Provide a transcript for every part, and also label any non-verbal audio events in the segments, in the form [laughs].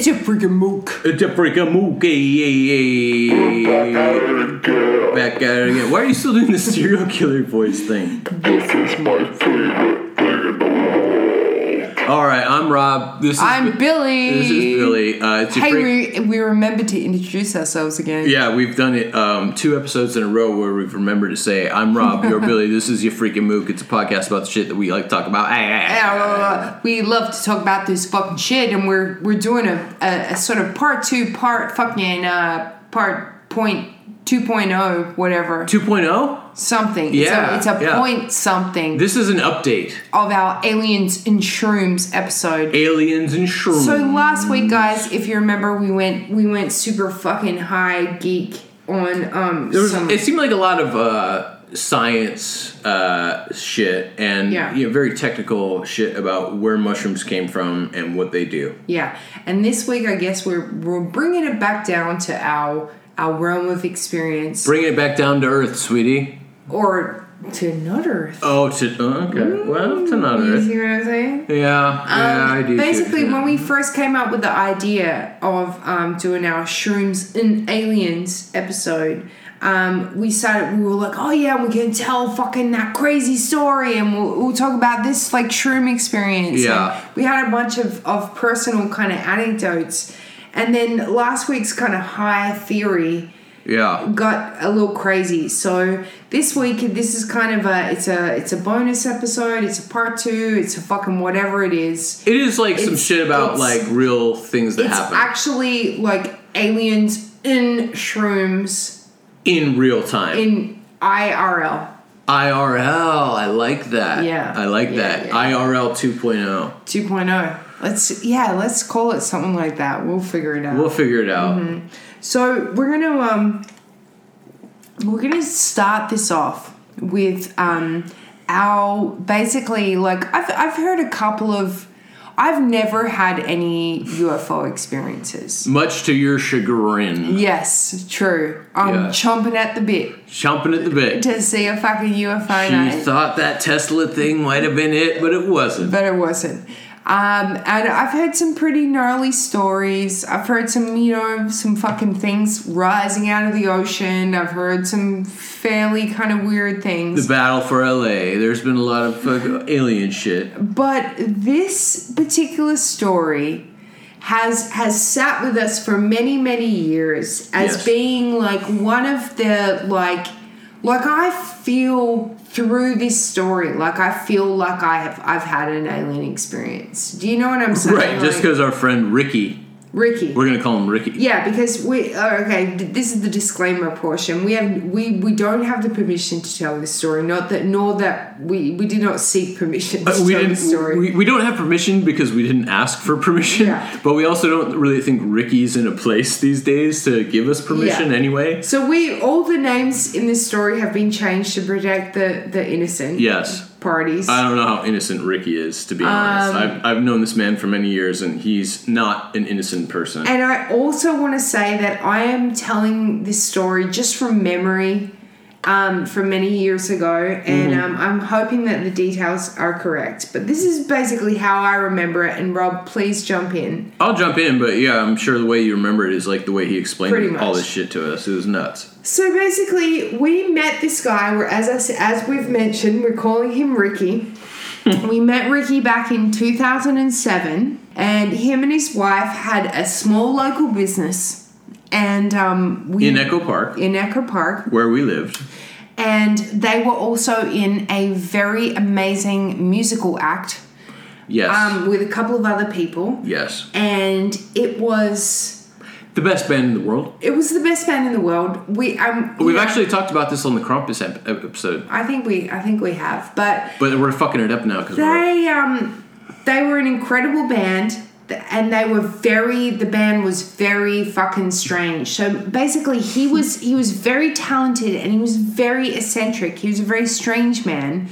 It's a freaking mook. It's a freaking mookie. Eh, eh, eh, Back at it again. Why are you still doing the [laughs] serial killer voice thing? This is my favorite All right, I'm Rob. This is I'm Billy. This is Billy. Uh, it's Hey, freak- we, we remembered to introduce ourselves again. Yeah, we've done it um, two episodes in a row where we've remembered to say, "I'm Rob, you're [laughs] Billy. This is your freaking mook." It's a podcast about the shit that we like to talk about. We love to talk about this fucking shit, and we're we're doing a, a, a sort of part two, part fucking uh, part point 2.0, whatever 2.0. something. Yeah, it's a, it's a yeah. point something This is an update. of our aliens and shrooms episode. Aliens and shrooms. So last week, guys, if you remember, we went we went super fucking high geek on um was, some it seemed like a lot of uh, science uh, shit and Yeah. you know, very technical shit about where mushrooms came from and what they do. Yeah, and this week I guess we're we're bringing it back down to our our realm of experience, Bring it back down to earth, sweetie. or to not Earth. Oh, to oh, okay. Well, to not You earth. see what I'm saying? Yeah, yeah, I do. Um, Basically, when we first came up with the idea of um, doing our shrooms in aliens episode, um, we started. We were like, "Oh yeah, we can tell fucking that crazy story, and we'll, we'll talk about this like shroom experience." Yeah. And we had a bunch of of personal kind of anecdotes, and then last week's kind of high theory yeah, got a little crazy. So this week, this is kind of a it's a it's a bonus episode. It's a part two. It's a fucking whatever it is. it is like some shit about like real things that It's happen actually like aliens in shrooms in real time. in IRL. IRL, I like that. Yeah. I like Yeah, that. yeah. IRL 2.0. 2.0. Let's yeah, let's call it something like that. We'll figure it out. We'll figure it out. Mm-hmm. So we're gonna um we're gonna start this off with um our basically like I've I've heard a couple of I've never had any UFO experiences. Much to your chagrin. Yes, true. I'm Yeah. chomping at the bit Chomping at the bit. to see a fucking UFO She night. thought that Tesla thing might have been it, but it wasn't. but it wasn't. Um, and I've heard some pretty gnarly stories. I've heard some, you know, some fucking things rising out of the ocean. I've heard some fairly kind of weird things. The battle for LA. There's been a lot of alien shit. But this particular story has has sat with us for many many years as Yes. being like one of the like like I feel through this story like I feel like I have I've had an alien experience. Do you know what I'm saying? Right, just Like, because our friend Ricky, Ricky. we're gonna call him Ricky. Yeah, because we oh, okay. This is the disclaimer portion. We have we we don't have the permission to tell this story. Not that nor that we we did not seek permission to Uh, we tell didn't. the story. We, we don't have permission because we didn't ask for permission. Yeah. But we also don't really think Ricky's in a place these days to give us permission Yeah. anyway. So we all the names in this story have been changed to protect the the innocent Yes. Parties. I don't know how innocent Ricky is, to be honest. Um, I've, I've known this man for many years, and he's not an innocent person. and I also want to say that I am telling this story just from memory um, from many years ago, and Mm-hmm. um, I'm hoping that the details are correct. But this is basically how I remember it. And Rob, please jump in. I'll jump in, but yeah, I'm sure the way you remember it is like the way he explained all this shit to us. It was nuts. So basically, we met this guy. Where, as I as we've mentioned, we're calling him Ricky. [laughs] we met Ricky back in 2007, and him and his wife had a small local business, and um, we In Echo Park, in Echo Park, where we lived. and they were also in a very amazing musical act Yes. um, with a couple of other people, yes. and it was The best band in the world. it was the best band in the world. We um, We've actually talked about this on the Krampus episode, I think we I think we have, but but we're fucking it up now because They um they were an incredible band and they were very the band was very fucking strange. So basically he was he was very talented and he was very eccentric. He was a very strange man.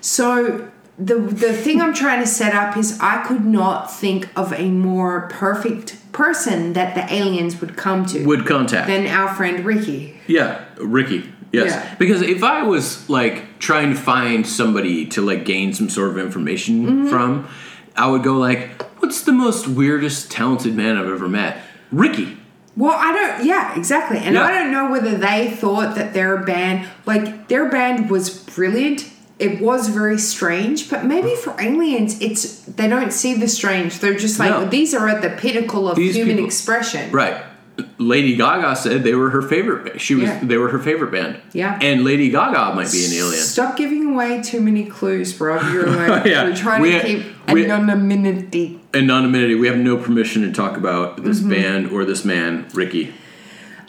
So the the thing I'm trying to set up is I could not think of a more perfect person that the aliens would come to would contact. than our friend Ricky. Yeah, Ricky. Yes. Yeah. Because if I was like trying to find somebody to like gain some sort of information Mm-hmm. from, I would go like, "What's the most weirdest talented man I've ever met?" Ricky. Well, I don't. Yeah, exactly. And Yeah. I don't know whether they thought that their band, like their band, was brilliant. It was very strange, but maybe for aliens, it's they don't see the strange. They're just like No. these are at the pinnacle of These human people- expression. Right. Lady Gaga said they were her favorite. She was. Yeah. They were her favorite band. Yeah. And Lady Gaga might be an alien. Stop giving away too many clues, bro. You're [laughs] like Yeah. we're trying We- to keep we- anonymity. Anonymity. We have no permission to talk about this Mm-hmm. band or this man, Ricky.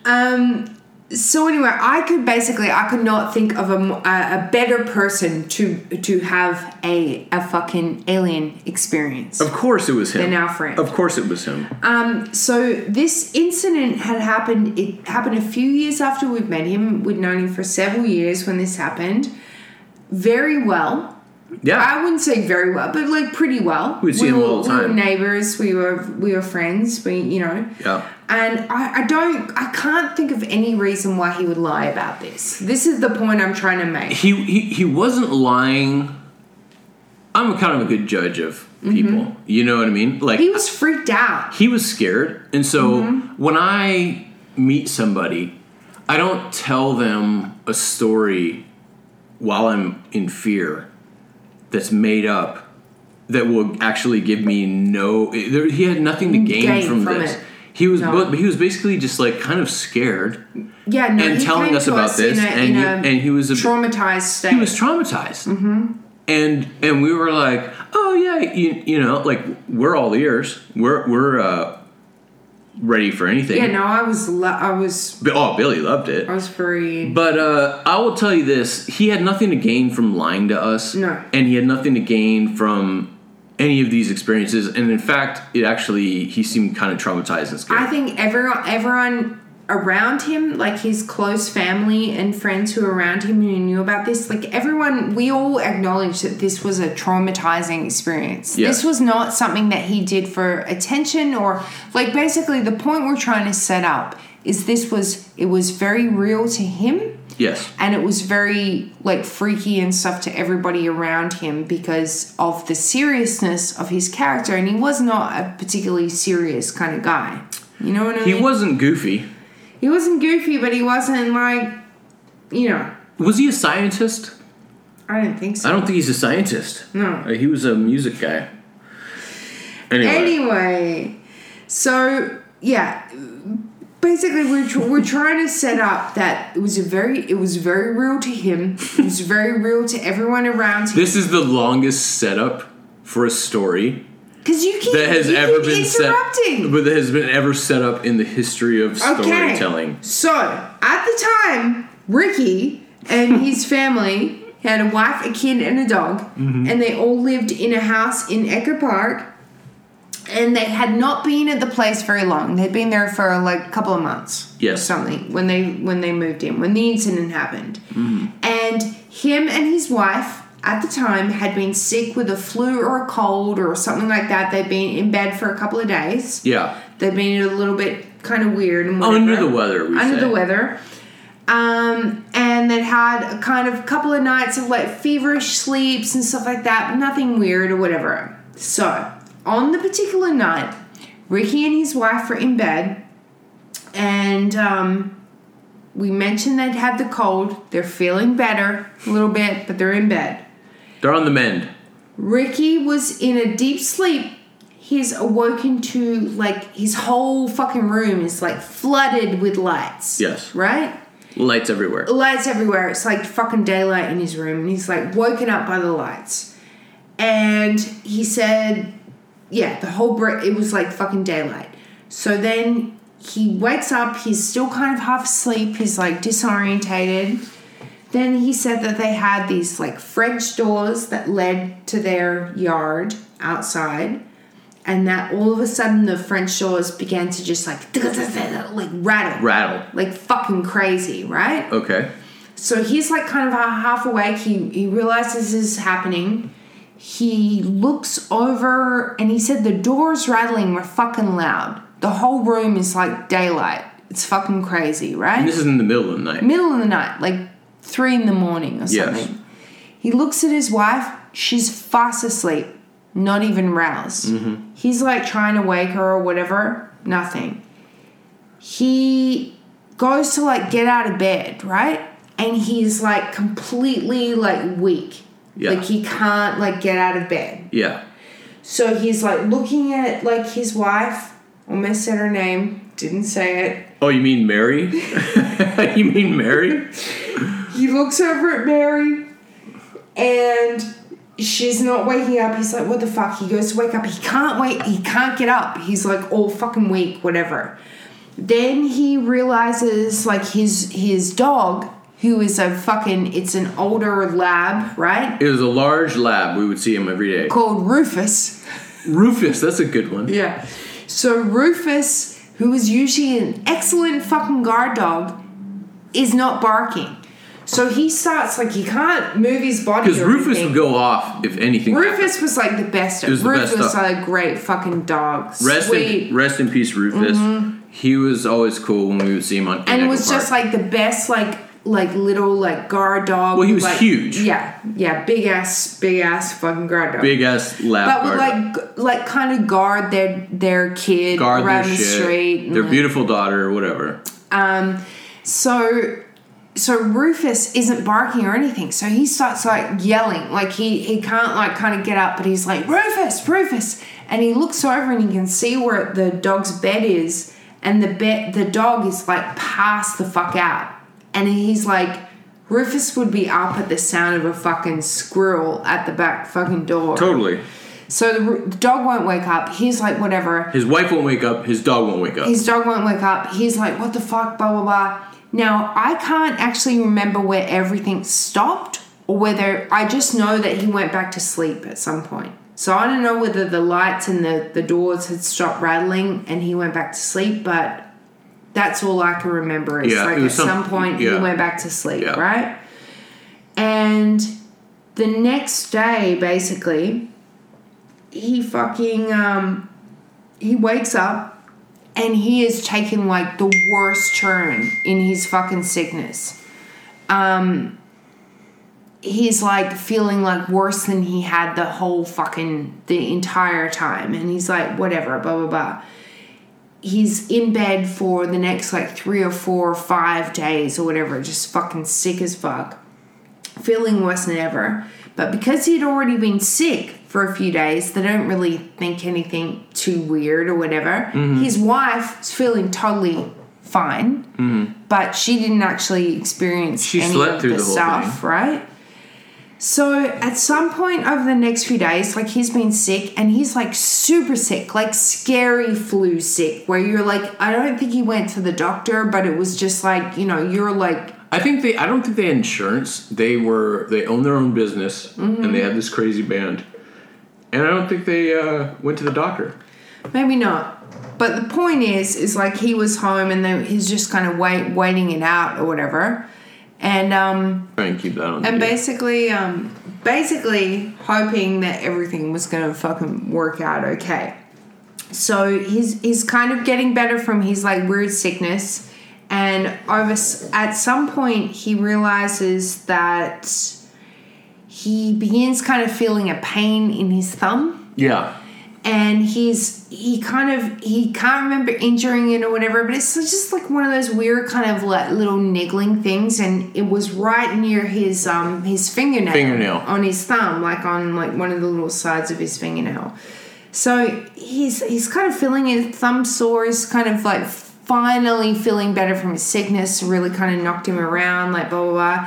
Um. So anyway, I could basically I could not think of a, a, better person to to have a a fucking alien experience. Of course, it was him. Than our friend. Of course, it was him. Um, so this incident had happened. It happened a few years after we'd met him. We'd known him for several years when this happened. Very well. Yeah. I wouldn't say very well, but like pretty well. We'd see we him were, all the time. We were neighbors. We were we were friends. We you know. Yeah. And I, I don't I can't think of any reason why he would lie about this. This is the point I'm trying to make. he, he he wasn't lying. I'm kind of a good judge of people. You know what I mean? Like Mm-hmm. He was freaked out. he was scared, and so Mm-hmm. when I meet somebody, I don't tell them a story while I'm in fear that's made up that will actually give me no. There, he had nothing to gain, Gain from, from this. it. He was, No. but he was basically just like kind of scared Yeah, no, and telling us about this, in a, and he- and he was a- traumatized state. he was traumatized mm-hmm. and and we were like oh yeah you, you know like we're all ears we're we're uh ready for anything. Yeah, no, I was lo- I was oh billy loved it. I was very but uh i will tell you this he had nothing to gain from lying to us. No. and he had nothing to gain from any of these experiences. And in fact it actually he seemed kind of traumatized and scared. I think everyone everyone around him, like his close family and friends who were around him who knew about this, like everyone, we all acknowledged that this was a traumatizing experience. Yeah. This was not something that he did for attention or like basically the point we're trying to set up is this was it was very real to him yes and it was very like freaky and stuff to everybody around him because of the seriousness of his character and he was not a particularly serious kind of guy you know what i mean? he wasn't goofy he wasn't goofy but he wasn't like you know. Was he a scientist? I don't think so. I don't think he's a scientist. No. Uh, he was a music guy. Anyway, anyway so yeah. Basically we're, tr- we're trying to set up that it was a very it was very real to him. It was very real to everyone around him. This is the longest setup for a story because you keep that has you ever been interrupting set, but that has been ever set up in the history of storytelling. So, at the time, Ricky and his family had a wife, a kid, and a dog, Mm-hmm. and they all lived in a house in Echo Park. And they had not been at the place very long. They'd been there for like a couple of months, Yes. or something when they when they moved in when the incident happened. Mm-hmm. And him and his wife at the time had been sick with a flu or a cold or something like that. They'd been in bed for a couple of days. Yeah, They'd been a little bit kind of weird and Under the weather, we under say. the weather. Um, and they'd had a kind of couple of nights of like feverish sleeps and stuff like that, but nothing weird or whatever. So on the particular night, Ricky and his wife were in bed, and um, we mentioned they'd had the cold. They're feeling better a little bit, but they're in bed. They're on the mend. Ricky was in a deep sleep. He's awoken to like his whole fucking room is like flooded with lights. Yes. Right? Lights everywhere. Lights everywhere. It's like fucking daylight in his room. And he's like woken up by the lights. And he said, yeah, the whole brick, it was like fucking daylight. So then he wakes up. He's still kind of half asleep. He's like disorientated. Then he said that they had these like French doors that led to their yard outside, and that all of a sudden the French doors began to just like [laughs] like rattle, Rattle. like fucking crazy, right? Okay. So he's like kind of half awake. He he realizes this is happening. He looks over and he said the doors rattling were fucking loud. The whole room is like daylight. It's fucking crazy, right? And this is in the middle of the night. middle of the night, like three in the morning or Yes. something. He looks at his wife. She's fast asleep, not even roused. Mm-hmm. He's like trying to wake her or whatever. Nothing. He goes to like get out of bed, right? And he's like completely like weak. Yeah. Like he can't like get out of bed. Yeah. So he's like looking at like his wife. Almost said her name. Didn't say it. Oh, you mean Mary? [laughs] you mean Mary? [laughs] He looks over at Mary and she's not waking up. He's like, what the fuck? He goes to wake up. He can't wait. He can't get up. He's like all fucking weak, whatever. Then he realizes like his his dog, who is a fucking it's an older lab, right? It was a large lab. We would see him every day. Called Rufus. Rufus, that's a good one. Yeah. So Rufus, who is usually an excellent fucking guard dog, is not barking. So he starts like he can't move his body. Because Rufus anything. would go off if anything. Rufus was like the best. was the Rufus best was dog. a great fucking dog. Rest Sweet. Mm-hmm. in, rest in peace, Rufus. He was always cool when we would see him on. and it was just like the best like like little like guard dog. Well, he was like- huge. Yeah, yeah, big ass, big ass fucking guard dog. big ass lab but would like g- like kind of guard their their kid guard around their the shit, street. their like- beautiful daughter, or whatever. Um, so so Rufus isn't barking or anything. So he starts like yelling, like he he can't like kind of get up, but he's like Rufus, Rufus, and he looks over and he can see where the dog's bed is, and the bed the dog is like passed the fuck out, and he's like. Rufus would be up at the sound of a fucking squirrel at the back fucking door. Totally. So the, the dog won't wake up. He's like, whatever. His wife won't wake up. His dog won't wake up. His dog won't wake up. He's like, what the fuck, blah, blah, blah. Now, I can't actually remember where everything stopped or whether I just know that he went back to sleep at some point. So I don't know whether the lights and the, the doors had stopped rattling and he went back to sleep, but that's all I can remember is Yeah, like at some- some point he went back to sleep, Yeah. right? And the next day, basically, he fucking um he wakes up and he is taking like the worst turn in his fucking sickness. Um he's like feeling like worse than he had the whole fucking the entire time and he's like whatever blah blah blah. He's in bed for the next like 3 or 4 or 5 days or whatever just fucking sick as fuck. Feeling worse than ever. But because he'd already been sick for a few days, they don't really think anything too weird or whatever. His wife's feeling totally fine, but she didn't actually experience She any of the, the stuff, right? So at some point over the next few days, like he's been sick and he's like super sick, like scary flu sick, where you're like, I don't think he went to the doctor, but it was just like, you know, you're like I think they. I don't think they had insurance. They were. They own their own business, Mm-hmm. and they had this crazy band. And I don't think they uh, went to the doctor. Maybe not. But the point is, is like he was home and then he's just kind of wait, waiting it out or whatever, and um, Try and keep that on. and basically, um, basically hoping that everything was gonna fucking work out okay. So he's he's kind of getting better from his like weird sickness, and over at some point he realizes that he begins kind of feeling a pain in his thumb. Yeah. and he's he kind of he can't remember injuring it or whatever but it's just like one of those weird kind of like little niggling things. And it was right near his um his fingernail. Fingernail. on his thumb like on like one of the little sides of his fingernail. So he's he's kind of feeling his thumb sore. He's kind of like finally feeling better from his sickness really kind of knocked him around like blah blah blah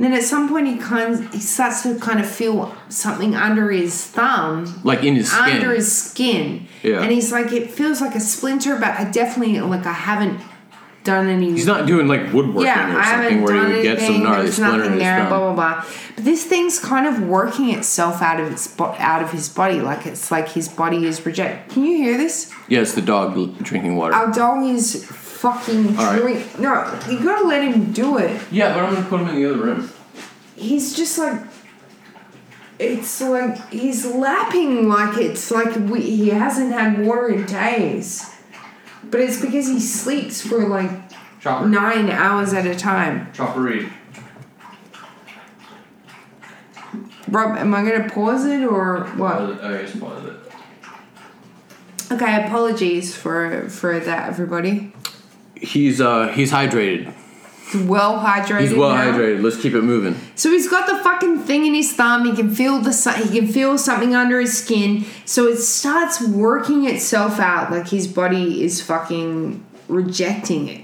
and then at some point he kind he starts to kind of feel something under his thumb Like in his skin. under his skin. Yeah. And he's like, it feels like a splinter, but I definitely like I haven't done any. He's not doing like woodworking yeah, or something where he would get some gnarly splinter in his there. thumb. Blah blah blah. But this thing's kind of working itself out of its bo- out of his body, like it's like his body is reject. Can you hear this? Yeah, it's the dog drinking water. Our dog is fucking All right. drink. No, you gotta let him do it. yeah, but I'm gonna put him in the other room. he's just like it's like he's lapping like it's like we, he hasn't had water in days but it's because he sleeps for like Chopper. nine hours at a time Chopper Read. Rob, am I gonna pause it or what? I just oh, paused it. Okay, apologies for for that, everybody. He's uh he's hydrated. Well hydrated. He's well now. hydrated. Let's keep it moving. So he's got the fucking thing in his thumb. He can feel the he can feel something under his skin. So it starts working itself out. Like his body is fucking rejecting it.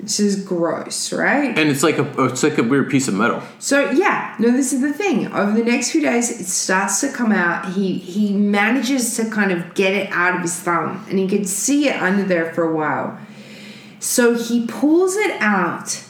This is gross, right? And it's like a it's like a weird piece of metal. So yeah, no, this is the thing. Over the next few days, it starts to come out. He he manages to kind of get it out of his thumb, and he could see it under there for a while. So he pulls it out,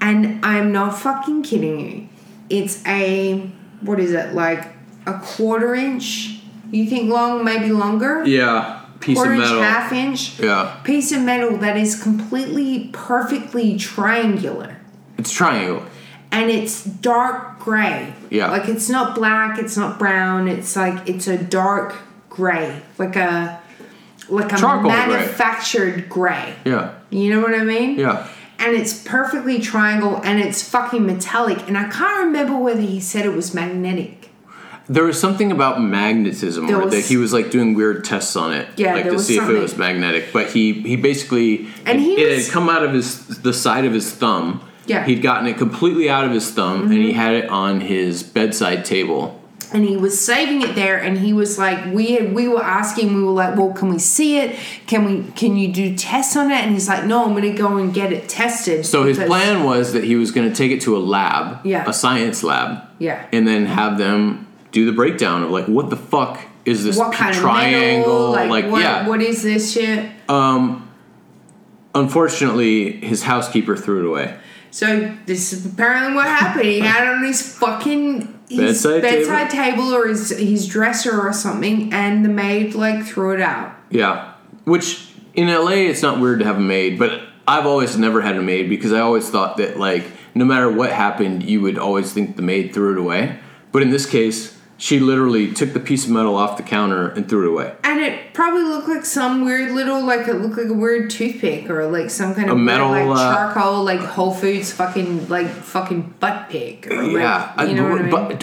and I'm not fucking kidding you. It's a what is it like a quarter inch? You think long, maybe longer? Yeah, piece quarter of inch, metal. half inch Yeah, piece of metal that is completely perfectly triangular it's triangle. and it's dark gray. Yeah. Like it's not black, it's not brown, it's like it's a dark gray. Like a like a Charcoal manufactured gray. Yeah, You know what I mean? yeah. And it's perfectly triangle and it's fucking metallic. And I can't remember whether he said it was magnetic. There was something about magnetism, There or was- that he was like doing weird tests on it, Yeah, like to see if it was magnetic. But he he basically And he it was- had come out of his the side of his thumb. Yeah. he'd gotten it completely out of his thumb, and he mm-hmm. had it on his bedside table. And he was saving it there and he was like we had, we were asking we were like well can we see it can we can you do tests on it and he's like no i'm gonna go and get it tested So his plan was that he was to take it to a lab, Yeah. a science lab, Yeah. and then have them do the breakdown of like what the fuck is this what kind triangle? of metal like, what, yeah. what is this shit Um Unfortunately, his housekeeper threw it away. so this is apparently what happened he had on his fucking his Bedside bedside, table? or his his dresser or something and the maid like threw it out Yeah, which in LA it's not weird to have a maid, but I've always never had a maid because I always thought that like no matter what happened, you would always think the maid threw it away. But in this case, she literally took the piece of metal off the counter and threw it away. and it probably looked like some weird little like it looked like a weird toothpick or like some kind of A weird, metal, like uh, charcoal like Whole Foods fucking like fucking butt pick or like, yeah, you know what I mean but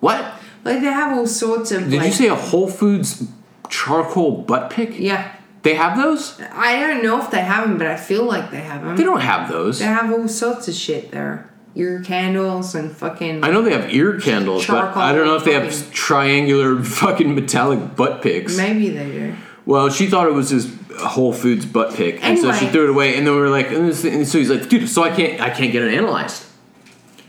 what like they have all sorts of did like, you say? A Whole Foods charcoal butt pick? yeah They have those? I don't know if they have them but I feel like they have them They don't have those. They have all sorts of shit there. Ear candles and fucking. I know they have ear candles, but I don't know if they have triangular [laughs] fucking metallic butt picks. Maybe they do. Well, she thought it was his Whole Foods butt pick, and so she threw it away. And then we were like, and, this, and so he's like, dude, so I can't, I can't get it analyzed.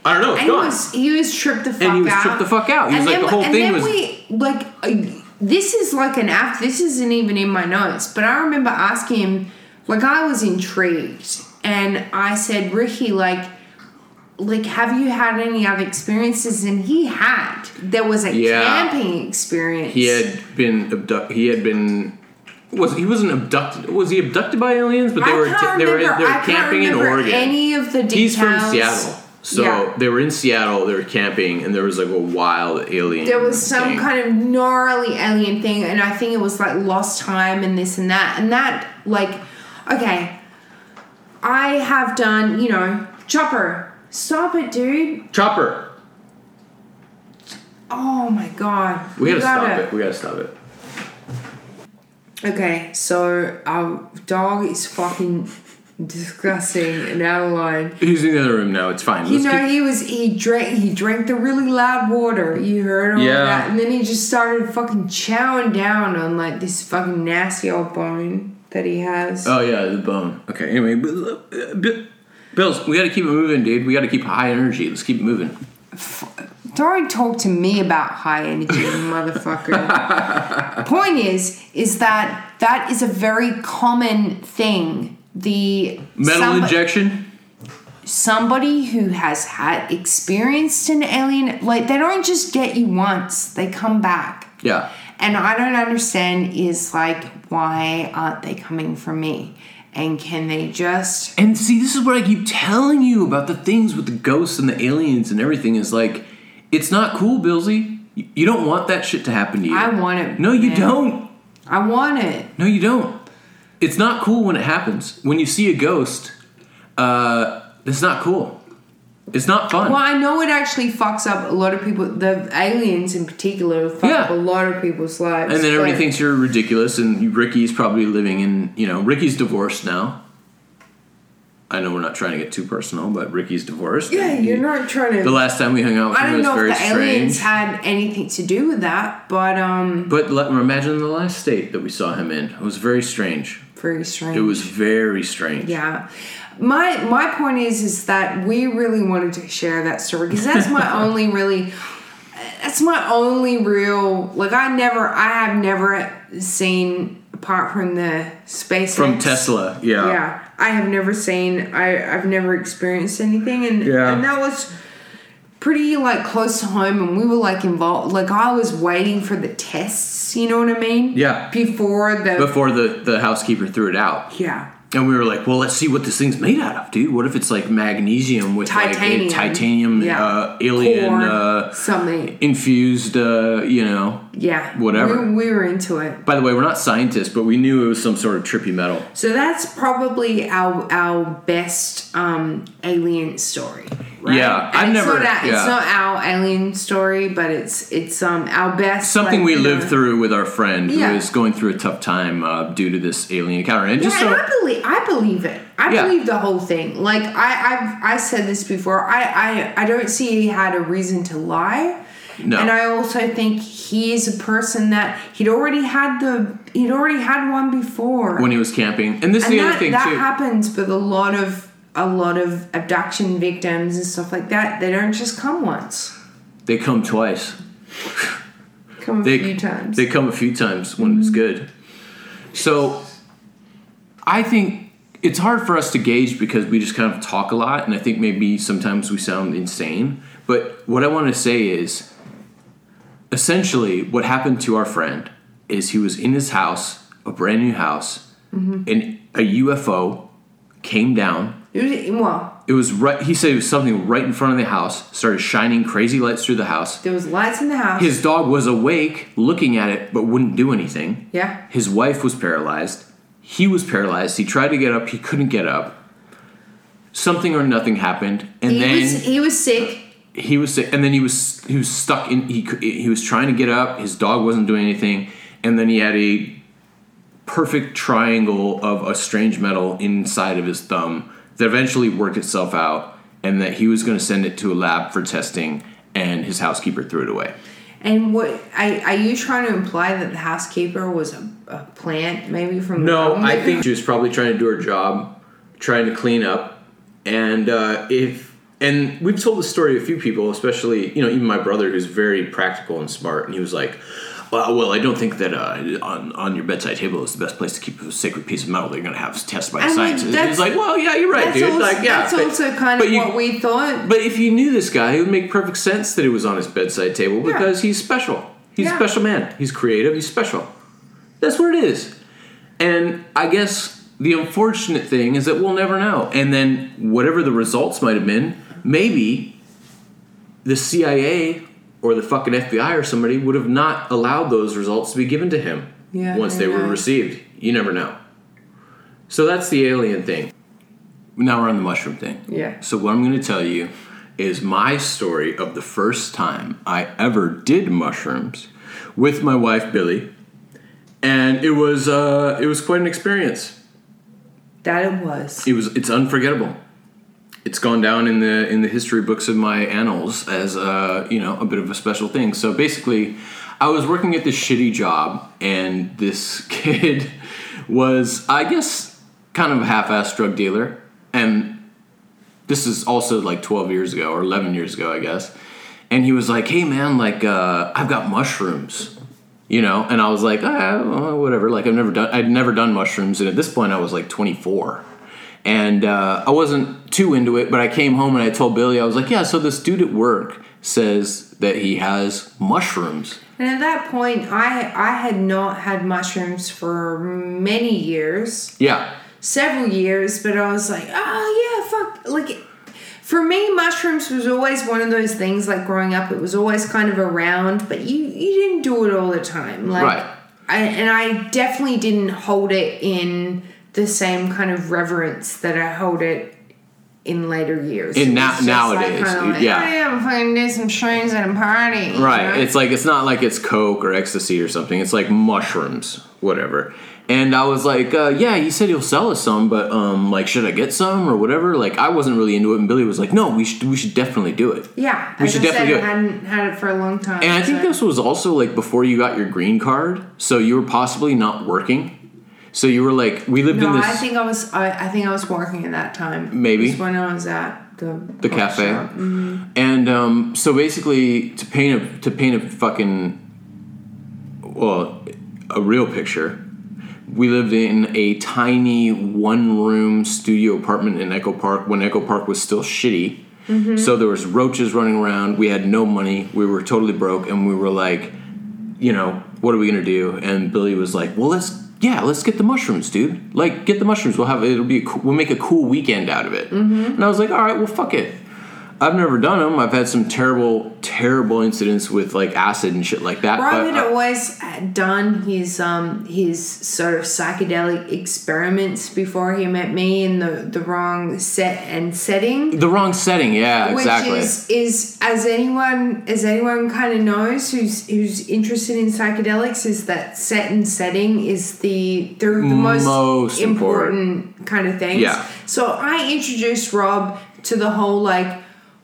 I don't know, it's And he was he was tripped the fuck out. And he was out. tripped the fuck out. He was And like, the whole and thing then was- we like. Uh, this is like an after. This isn't even in my notes, but I remember asking him. Like I was intrigued, and I said, Ricky, like. Like, have you had any other experiences? And he had. There was a Yeah. camping experience. he had been abducted. He had been. Was he wasn't abducted? Was he abducted by aliens? But they I were can't they were they were I can't camping in Oregon. Any of the details? He's from Seattle, so Yeah. they were in Seattle. They were camping, and there was like a wild alien. there was some thing. kind of gnarly alien thing and i think it was like lost time and this and that and that like okay i have done you know chopper stop it dude chopper. oh my god We You gotta stop it. We gotta stop it. okay so our dog is fucking disgusting and out of line He's in the other room now. It's fine. you Let's know keep- he was he drank he drank the really loud water you heard all Yeah. that and then he just started fucking chowing down on like this fucking nasty old bone that he has Oh yeah, the bone. Okay. Anyway, but, uh, but- Bills, we got to keep it moving, dude. We got to keep high energy. Let's keep it moving. Don't talk to me about high energy, [laughs] motherfucker. Point is, is that that is a very common thing. The Metal somebo- injection. somebody who has had experienced an alien, like they don't just get you once; they come back. Yeah. And I don't understand is like why aren't they coming for me? And can they just And see, this is what I keep telling you about the things with the ghosts and the aliens and everything. Is like, it's not cool, Billsy. You- You don't want that shit to happen to you. I want it. No, you man. don't. I want it. No, you don't. It's not cool when it happens. When you see a ghost, uh, it's not cool. It's not fun. Well, I know it actually fucks up a lot of people. The aliens in particular fuck Yeah. up a lot of people's lives. and then everybody thinks you're ridiculous, and Ricky's probably living in, you know, Ricky's divorced now. I know we're not trying to get too personal, but Ricky's divorced. Yeah, you're he- not trying to. The last time we hung out with I him don't was know very if the strange. aliens had anything to do with that, but um, But let me imagine the last state that we saw him in. It was very strange. Very strange. It was very strange. Yeah. My my point is is that we really wanted to share that story because that's my [laughs] only really that's my only real like I never I have never seen apart from the space From Tesla, yeah. yeah I have never seen I I've never experienced anything and Yeah. and that was pretty like close to home and we were like involved like I was waiting for the tests you know what I mean Yeah. before the Before the, the housekeeper threw it out. yeah And we were like, well, let's see what this thing's made out of, dude. What if it's like magnesium with like Titanium. a titanium Yeah. uh, alien uh, something infused, uh, you know. Yeah. Whatever. We, we were into it. By the way, we're not scientists, but we knew it was some sort of trippy metal. So that's probably our our best um, alien story. Right? Yeah, And I've it's never- Not our, yeah. It's not our alien story, but it's it's um our best. Something like, we lived know- through with our friend Yeah. who is going through a tough time uh, due to this alien encounter. And Yeah, just and so, I believe I believe it. I Yeah. believe the whole thing. Like I I've I said this before. I I I don't see he had a reason to lie. No. And I also think he is a person that he'd already had the he'd already had one before. when he was camping, and this is the that, other thing too. that too. happens with a lot of a lot of abduction victims and stuff like that. They don't just come once. they come twice. Come a They few times. They come a few times when it's mm-hmm. good. So, I think it's hard for us to gauge because we just kind of talk a lot, and I think maybe sometimes we sound insane. But what I want to say is, essentially, what happened to our friend is he was in his house, a brand new house, Mm-hmm. and a UFO came down It was- well, It was right. He said it was something right in front of the house. Started shining crazy lights through the house. there was lights in the house. His dog was awake, looking at it, but wouldn't do anything. yeah. His wife was paralyzed. He was paralyzed. He tried to get up. He couldn't get up. Something or nothing happened, and He then was he was sick. He was sick. And then he was he was stuck in. he he was trying to get up. His dog wasn't doing anything, and then he had a perfect triangle of a strange metal inside of his thumb that eventually worked itself out, and that he was going to send it to a lab for testing, and his housekeeper threw it away. And what are, are you trying to imply that the housekeeper was a, a plant maybe from No? I think she was probably trying to do her job, trying to clean up, and uh, if and we've told the story to a few people, especially you know even my brother who's very practical and smart, and he was like. Well, well, I don't think that uh, on on your bedside table is the best place to keep a sacred piece of metal. They're going to have tested by I mean, scientists. that's- He's like, well, yeah, you're right, that's dude. also, like, yeah, that's but- also kind of you- what we thought. But if you knew this guy, it would make perfect sense that it was on his bedside table Yeah. because he's special. He's Yeah. a special man. He's creative. He's special. That's what it is. And I guess the unfortunate thing is that we'll never know. And then whatever the results might have been, maybe the CIA or the fucking FBI or somebody would have not allowed those results to be given to him Yeah, once they were received. You never know. So that's the alien thing. Now we're on the mushroom thing. Yeah. So what I'm going to tell you is my story of the first time I ever did mushrooms with my wife Billy, and it was uh, it was quite an experience. that it was. It was it's unforgettable. It's gone down in the in the history books of my annals as a you know a bit of a special thing. So basically, I was working at this shitty job, and this [laughs] kid was, I guess, kind of a half-assed drug dealer, and this is also like 12 years ago or 11 years ago, I guess. And he was like, "Hey man, like uh, I've got mushrooms." You know, and I was like, ah, well, whatever. Like I've never done, I'd never done mushrooms, and at this point, I was like 24, and uh, I wasn't too into it. But I came home and I told Billy, I was like, yeah. So this dude at work says that he has mushrooms. And at that point, I I had not had mushrooms for many years, Yeah, several years. But I was like, oh yeah, fuck. Like, for me, mushrooms was always one of those things. Like growing up, it was always kind of around, but you you didn't do it all the time. Like, Right. I, and I definitely didn't hold it in the same kind of reverence that I hold it in later years. In It na- nowadays, kinda like, yeah. "Oh, yeah, I'm fucking do some shrooms at a party. you Right. know? It's like it's not like it's coke or ecstasy or something. It's like mushrooms, whatever. And I was like, uh, yeah, he said he'll sell us some, but um, like, should I get some or whatever? Like, I wasn't really into it, and Billy was like, no, we should we should definitely do it. yeah, We should I definitely said, do I hadn't had it for a long time. And I think so- this was also like before you got your green card, so you were possibly not working. So you were like, we lived in No, this. I think I was. I, I think I was working at that time. Maybe. When I was at the the cafe. Mm-hmm. And um, so basically, to paint a to paint a fucking well, a real picture, we lived in a tiny one room studio apartment in Echo Park when Echo Park was still shitty. Mm-hmm. So there was roaches running around. We had no money. We were totally broke, and we were like, you know, what are we gonna do? And Billy was like, well, let's yeah, let's get the mushrooms, dude. Like, get the mushrooms. We'll have it'll be a, cool- we'll make a cool weekend out of it. Mm-hmm. And I was like, all right, well, fuck it. I've never done them. I've had some terrible, terrible incidents with like acid and shit like that. Rob had always done his um his sort of psychedelic experiments before he met me in the the wrong set and setting. the wrong setting. Yeah, Which exactly. is is as anyone as anyone kind of knows who's who's interested in psychedelics is that set and setting is the they're the most, Most important, kind of thing. Yeah. So I introduced Rob to the whole like,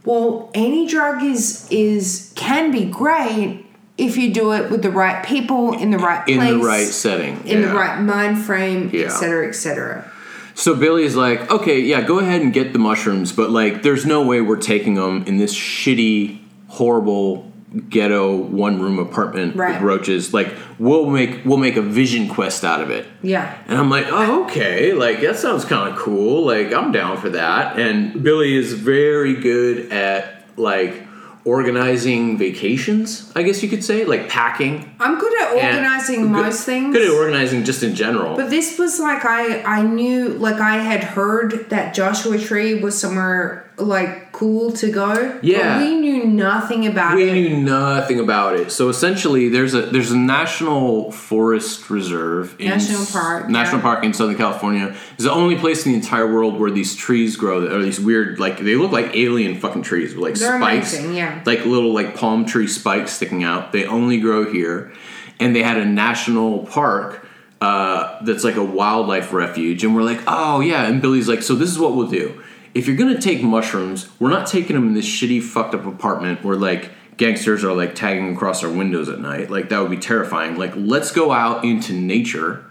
well, any drug is is can be great if you do it with the right people in the right in the right setting. in yeah. the right mind frame, Yeah. et cetera, et cetera. So Billy's like, okay, yeah, go ahead and get the mushrooms, but like, there's no way we're taking them in this shitty, horrible ghetto one room apartment Right. with roaches. Like, we'll make we'll make a vision quest out of it. Yeah. And I'm like, oh, okay, like that sounds kind of cool. Like, I'm down for that. And Billy is very good at like organizing vacations, I guess you could say, like packing. I'm good at and- organizing good- most things. Good at organizing just in general. But this was like I I knew like I had heard that Joshua Tree was somewhere like cool to go. Yeah. But we knew nothing about we it. We knew nothing about it. So essentially, there's a there's a national forest reserve, in National park, national yeah. park in Southern California. It's the only place in the entire world where these trees grow. That are these weird, like they look like alien fucking trees with like They're spikes, amazing, yeah. like little like palm tree spikes sticking out. They only grow here, and they had a national park. Uh, that's like a wildlife refuge, and we're like, oh yeah. And Billy's like, so this is what we'll do. If you're gonna take mushrooms, we're not taking them in this shitty, fucked up apartment where like gangsters are like tagging across our windows at night. Like that would be terrifying. Like let's go out into nature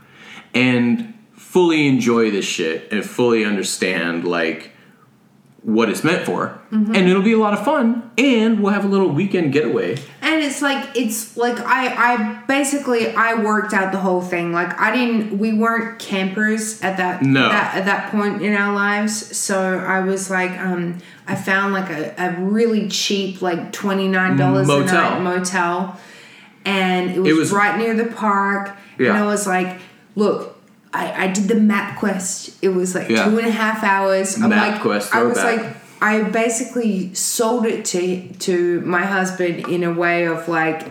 and fully enjoy this shit and fully understand like what it's meant for. Mm-hmm. And it'll be a lot of fun. And we'll have a little weekend getaway. and it's like it's like I I basically I worked out the whole thing. Like I didn't we weren't campers at that No. that, at that point in our lives. So I was like um I found like a, a really cheap like twenty nine dollars a Motel. night motel and it was, was- right near the park. And Yeah. I was like, look, I, I did the MapQuest. It was like Yeah. two and a half hours. I'm Map like, quest, I was throwback. like, I basically sold it to to my husband in a way of like,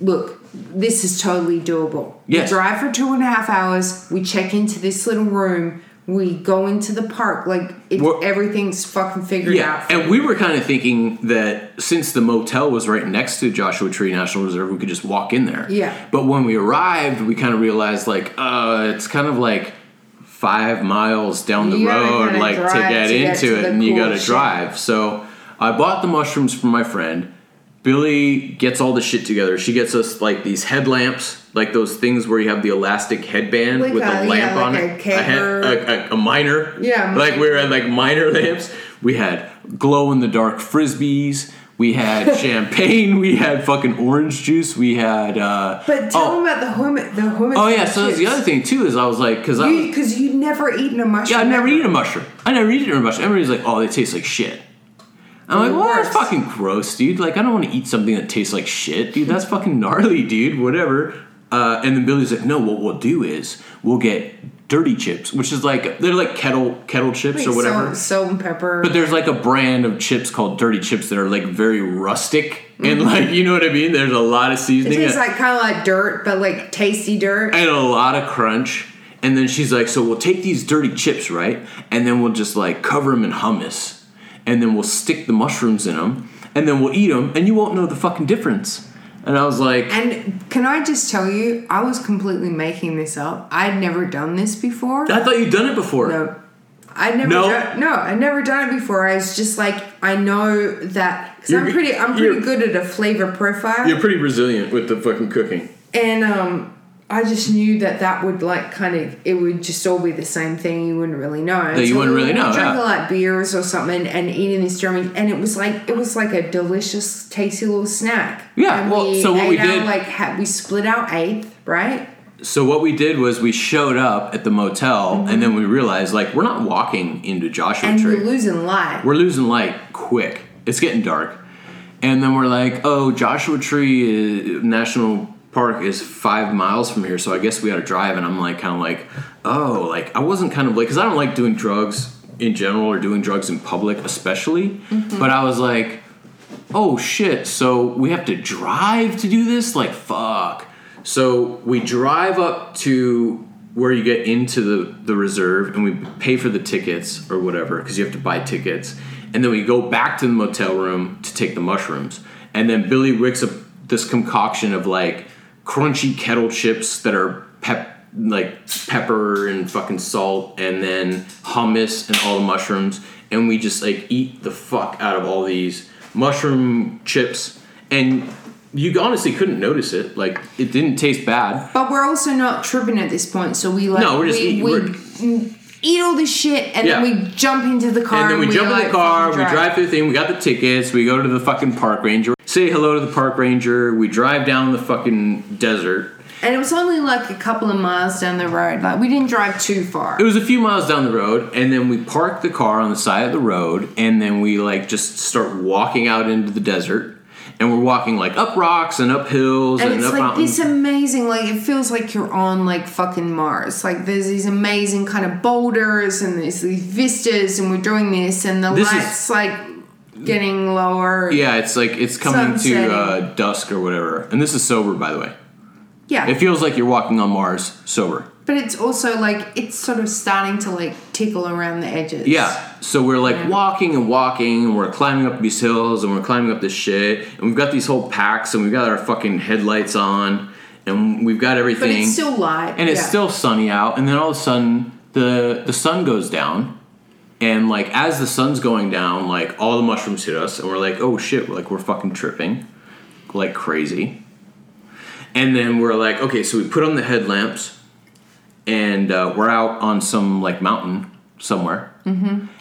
look, this is totally doable. Yes. We drive for two and a half hours. We check into this little room. We go into the park. Like it, Well- everything's fucking figured Yeah, out. and we were kind of thinking that since the motel was right next to Joshua Tree National Reserve, we could just walk in there. Yeah. But when we arrived, we kind of realized like, uh, it's kind of like five miles down the You road, like to get to get into to it, and you got to drive. So I bought the mushrooms from my friend. Billy gets all the shit together. She gets us like these headlamps, like those things where you have the elastic headband Like with a- a yeah, lamp on like it. a head- a, a, a miner. Yeah, [laughs] Like we were at like miner [laughs] lamps. We had glow in the dark frisbees. We had [laughs] champagne. We had fucking orange juice. We had. uh But tell oh, them about the hummus. The hummus. oh yeah. So that's the other thing too is I was like, because I Because you, would never eaten a mushroom. yeah, I've never eaten a mushroom. I never eaten a mushroom. Everybody's like, oh, they taste like shit. I'm like, well, that's fucking gross, dude. Like, I don't want to eat something that tastes like shit, dude. That's fucking [laughs] gnarly, dude. Whatever. Uh, and then Billy's like, no, what we'll do is we'll get dirty chips, which is like they're like kettle kettle chips or whatever. Salt, and pepper. But there's like a brand of chips called dirty chips that are like very rustic and like you know what I mean. There's a lot of it seasoning tastes and, like kind of like dirt, but like tasty dirt. and a lot of crunch. And then she's like, "So we'll take these dirty chips, right? And then we'll just like cover them in hummus, and then we'll stick the mushrooms in them, and then we'll eat them, and you won't know the fucking difference." And I was like, And can I just tell you, I was completely making this up. I'd never done this before. "I thought you'd done it before." No. I'd never No? done, no, I'd never done it before. I was just like, I know that because I'm pretty, I'm pretty good at a flavor profile, You're pretty resilient with the fucking cooking. and um, I just knew that that would like kind of, it would just all be the same thing. You wouldn't really know. That you wouldn't really know, Drinking yeah. like beers or something and eating this German, and it was like it was like a delicious, tasty little snack. Yeah, And well, so what we did- like we split our eighth, right? So what we did was we showed up at the motel, Mm-hmm. and then we realized like we're not walking into Joshua And Tree. we're losing light. we're losing light quick. It's getting dark. And then we're like, oh, Joshua Tree is, National Park is five miles from here, so I guess we gotta drive. And I'm like, kind of like, oh, like I wasn't kind of like, because I don't like doing drugs in general or doing drugs in public, especially. Mm-hmm. But I was like, oh shit, so we have to drive to do this? Like, fuck. So we drive up to where you get into the, the reserve and we pay for the tickets or whatever because you have to buy tickets. And then we go back to the motel room to take the mushrooms. And then Billy wicks up this concoction of like crunchy kettle chips that are pep like pepper and fucking salt and then hummus and all the mushrooms. And we just like eat the fuck out of all these mushroom chips. And you honestly couldn't notice it. Like it didn't taste bad. But we're also not tripping at this point, so we like No, we're just we, eating- we we're- mm, eat all this shit and Yeah. then we jump into the car and then we jump in like, the car we fucking drive through the thing we got the tickets we go to the fucking park ranger say hello to the park ranger we drive down the fucking desert And it was only like a couple of miles down the road. Like we didn't drive too far. It was a few miles down the road, and then we parked the car on the side of the road, and then we like just start walking out into the desert, and we're walking like up rocks and up hills and and, it's up like mountains. this amazing, like it feels like you're on like fucking Mars. Like there's these amazing kind of boulders and there's these vistas, and we're doing this, and the This is- lights like getting lower. yeah, it's like it's coming to uh, dusk or whatever, and this is sober, by the way. yeah. It feels like you're walking on Mars sober. but it's also like it's sort of starting to like tickle around the edges. Yeah. So we're like Yeah. walking and walking, and we're climbing up these hills, and we're climbing up this shit, and we've got these whole packs, and we've got our fucking headlights on, and we've got everything. But it's still light. and it's yeah. still sunny out and then all of a sudden the the sun goes down and like as the sun's going down like all the mushrooms hit us and we're like oh shit like we're fucking tripping like crazy and then we're like okay so we put on the headlamps and uh, we're out on some like mountain somewhere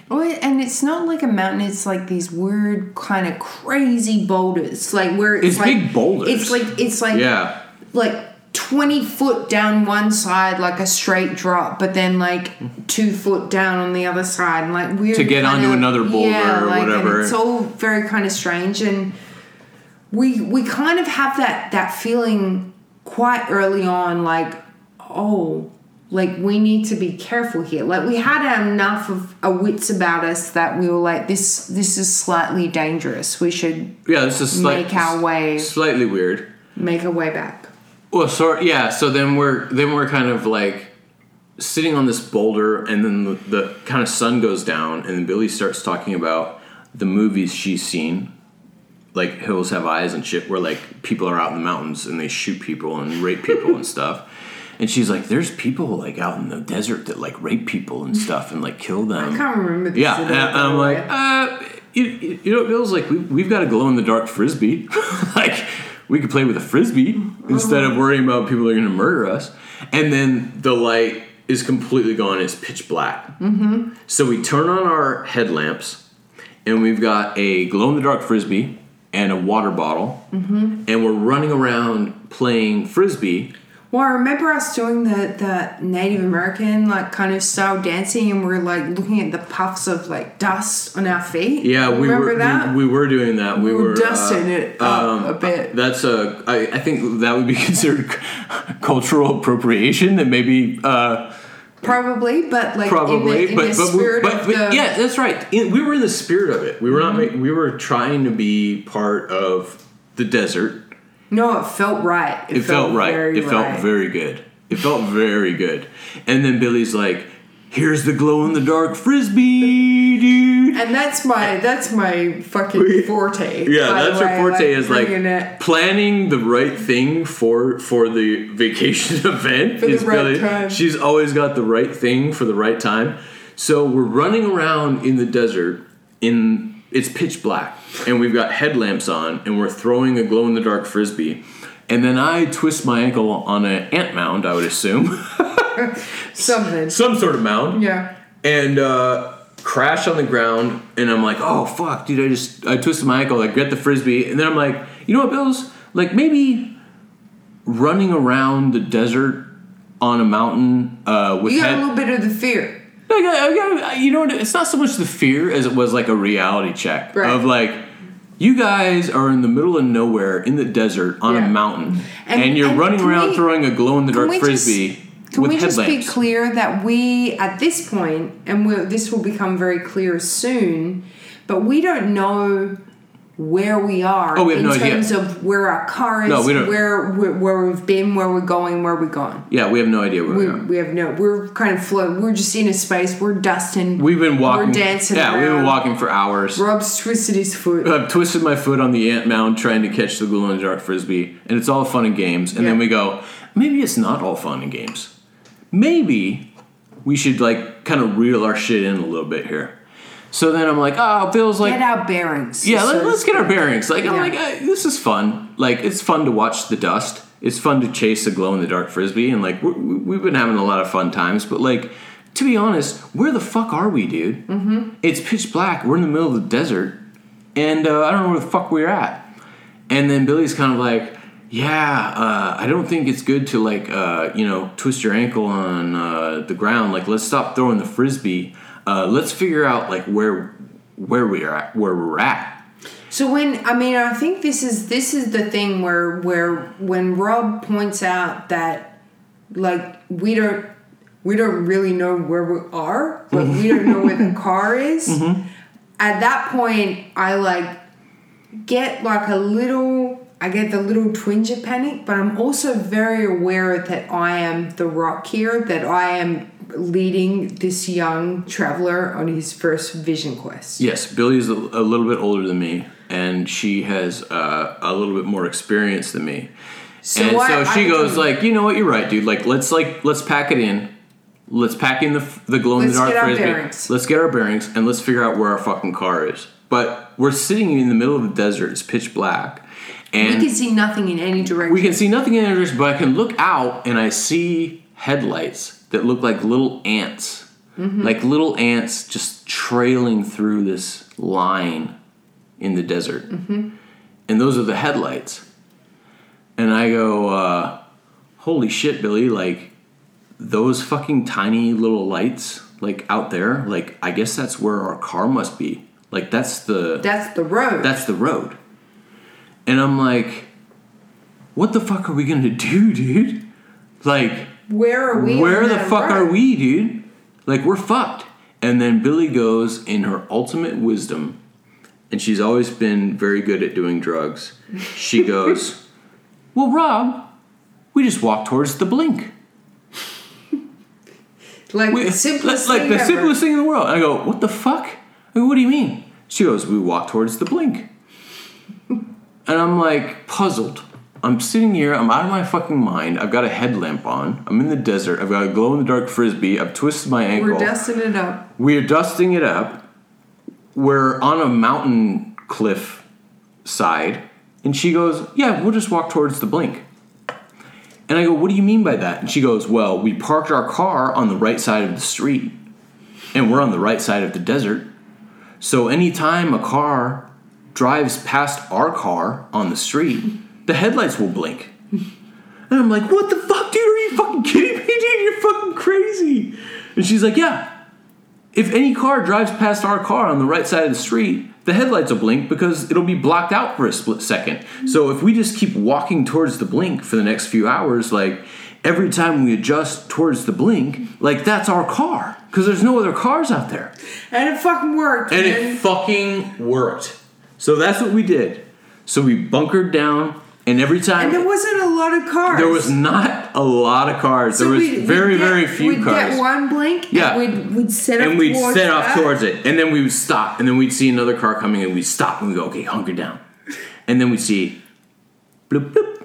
Oh, and it's not like a mountain. It's like these weird, kind of crazy boulders. Like where it's, It's like, big boulders. It's like it's like yeah like twenty foot down one side, like a straight drop, but then like two foot down on the other side, and like weird To get kind onto another boulder yeah, or like, whatever. it's all very kind of strange, and we we kind of have that that feeling quite early on, like oh. Like we need to be careful here. Like we had enough of a wits about us that we were like, this this is slightly dangerous. We should yeah this is slight, Make our way. slightly weird make our way back. Well, so yeah, so then we're then we're kind of like sitting on this boulder, and then the, the kind of sun goes down, and then Billy starts talking about the movies she's seen, like Hills Have Eyes and shit, where like people are out in the mountains and they shoot people and rape people and stuff. And she's like, "There's people like out in the desert that like rape people and stuff and like kill them." I can't remember this. Yeah, and by I'm like, uh, you, you you know, it feels like we, we've got a glow in the dark frisbee. [laughs] like, we could play with a frisbee instead of worrying about people are going to murder us. And then the light is completely gone, it's pitch black. Mm-hmm. So we turn on our headlamps, and we've got a glow in the dark frisbee and a water bottle, mm-hmm. and we're running around playing frisbee. Well, I remember us doing the, the Native American like kind of style dancing, and we are like looking at the puffs of like dust on our feet. Yeah, we remember were that. We, we were doing that. We, We were were dusting uh, it up a bit. That's a. I, I think that would be [laughs] considered cultural appropriation. That maybe uh, Probably, but like probably, in the, in but but, we, spirit but, of but the Mm-hmm. yeah, that's right. In, we were in the spirit of it. We were not. We were trying to be part of the desert. No, it felt right. It, felt, right. very It felt right. very good. It felt very good. And then Billy's like, "Here's the glow in the dark frisbee, dude." And that's my that's my fucking forte. Yeah, that's her way, forte is like it- planning the right thing for for the vacation [laughs] event. For the right Billy. time. She's always got the right thing for the right time. So we're running around in the desert in it's pitch black and we've got headlamps on and we're throwing a glow in the dark frisbee. And then I twist my ankle on an ant mound, I would assume. [laughs] [laughs] something. Some sort of mound Yeah. and uh, crash on the ground. And I'm like, oh fuck, dude! I just I twisted my ankle. I get the frisbee, and then I'm like, you know what, Bills? Like maybe running around the desert on a mountain uh, with You got head. a little bit of the fear. I got, I got, you know? It's not so much the fear as it was like a reality check Right. of like. You guys are in the middle of nowhere in the desert on Yeah. a mountain, and, And- you're and running around we- throwing a glow in the dark we just- frisbee Can we just be clear that we, at this point, and this will become very clear soon, but we don't know where we are Oh, we in no idea. terms of where our car is, No, we don't. where where where we've been, where we're going, where we're going. yeah, we have no idea where we, We, are. we have no. We're kind of floating. We're just in a space. We're dusting. We've been walking. We're dancing. Yeah, we've been walking for hours. Rob's twisted his foot. I've twisted my foot on the ant mound trying to catch the the dark frisbee, and it's all fun and games. And then we go, maybe it's not all fun and games. Maybe we should like kind of reel our shit in a little bit here. So then I'm like, oh, Bill's like, Get our bearings. yeah, so let, us get our bearings. Like, I'm like, uh, this is fun. Like, it's fun to watch the dust. It's fun to chase a glow in the dark frisbee, and like, we've been having a lot of fun times. But like, to be honest, where the fuck are we, dude? Mm-hmm. It's pitch black. We're in the middle of the desert, and uh, I don't know where the fuck we're at. And then Billy's kind of like, yeah, uh, I don't think it's good to like, uh, you know, twist your ankle on uh, the ground. Like, let's stop throwing the frisbee. Uh, let's figure out like where where we are at, where we're at. So when I mean I think this is this is the thing where where when Rob points out that like we don't we don't really know where we are, but we don't know where the [laughs] car is. At that point, I like get like a little. I get the little twinge of panic, but I'm also very aware that I am the rock here, that I am leading this young traveler on his first vision quest. Yes, Billy's a, a little bit older than me, and she has uh, a little bit more experience than me. So and so she I goes like, you know what, you're right, dude. Like, let's like let's pack it in. Let's pack in the the glow in the dark get our frisbee. Let's get our bearings and let's figure out where our fucking car is. But we're sitting in the middle of the desert. It's pitch black, and We can see nothing in any direction. we can see nothing in any direction, but I can look out and I see headlights that look like little ants. Like little ants just trailing through this line in the desert. And those are the headlights. And I go, uh, holy shit, Billy, like those fucking tiny little lights, like out there, like I guess that's where our car must be. Like that's the That's the road. that's the road. And I'm like, what the fuck are we gonna do, dude? Like, where are we? where the fuck are we, dude? Like, we're fucked. And then Billy goes in her ultimate wisdom, and she's always been very good at doing drugs. She goes, [laughs] Well, Rob, we just walk towards the blink. Like We- the simplest like thing the ever. simplest thing in the world. I go, what the fuck? I go, what do you mean? She goes, we walk towards the blink. [laughs] and I'm like puzzled. I'm sitting here, I'm out of my fucking mind. I've got a headlamp on. I'm in the desert. I've got a glow in the dark frisbee. I've twisted my ankle. We're dusting it up. We're dusting it up. We're on a mountain cliff side. And she goes, Yeah, we'll just walk towards the blink. And I go, What do you mean by that? And she goes, Well, we parked our car on the right side of the street. And we're on the right side of the desert. So anytime a car drives past our car on the street, the headlights will blink. [laughs] And I'm like, what the fuck, dude? Are you fucking kidding me, dude? You're fucking crazy. And she's like, yeah. If any car drives past our car on the right side of the street, the headlights will blink because it'll be blocked out for a split second. So if we just keep walking towards the blink for the next few hours, like every time we adjust towards the blink, like that's our car because there's no other cars out there. And it fucking worked. And man. it fucking worked. So that's what we did. So we bunkered down and every time And there wasn't a lot of cars. there was not a lot of cars. there was we'd- very we'd get- very few we'd cars. get one blink. Yeah. And we'd, we'd set up and we'd set off that. towards it, and then we would stop, and then we'd see another car coming, and we'd stop, and we go, okay, hunker down, and then we'd see, bloop bloop,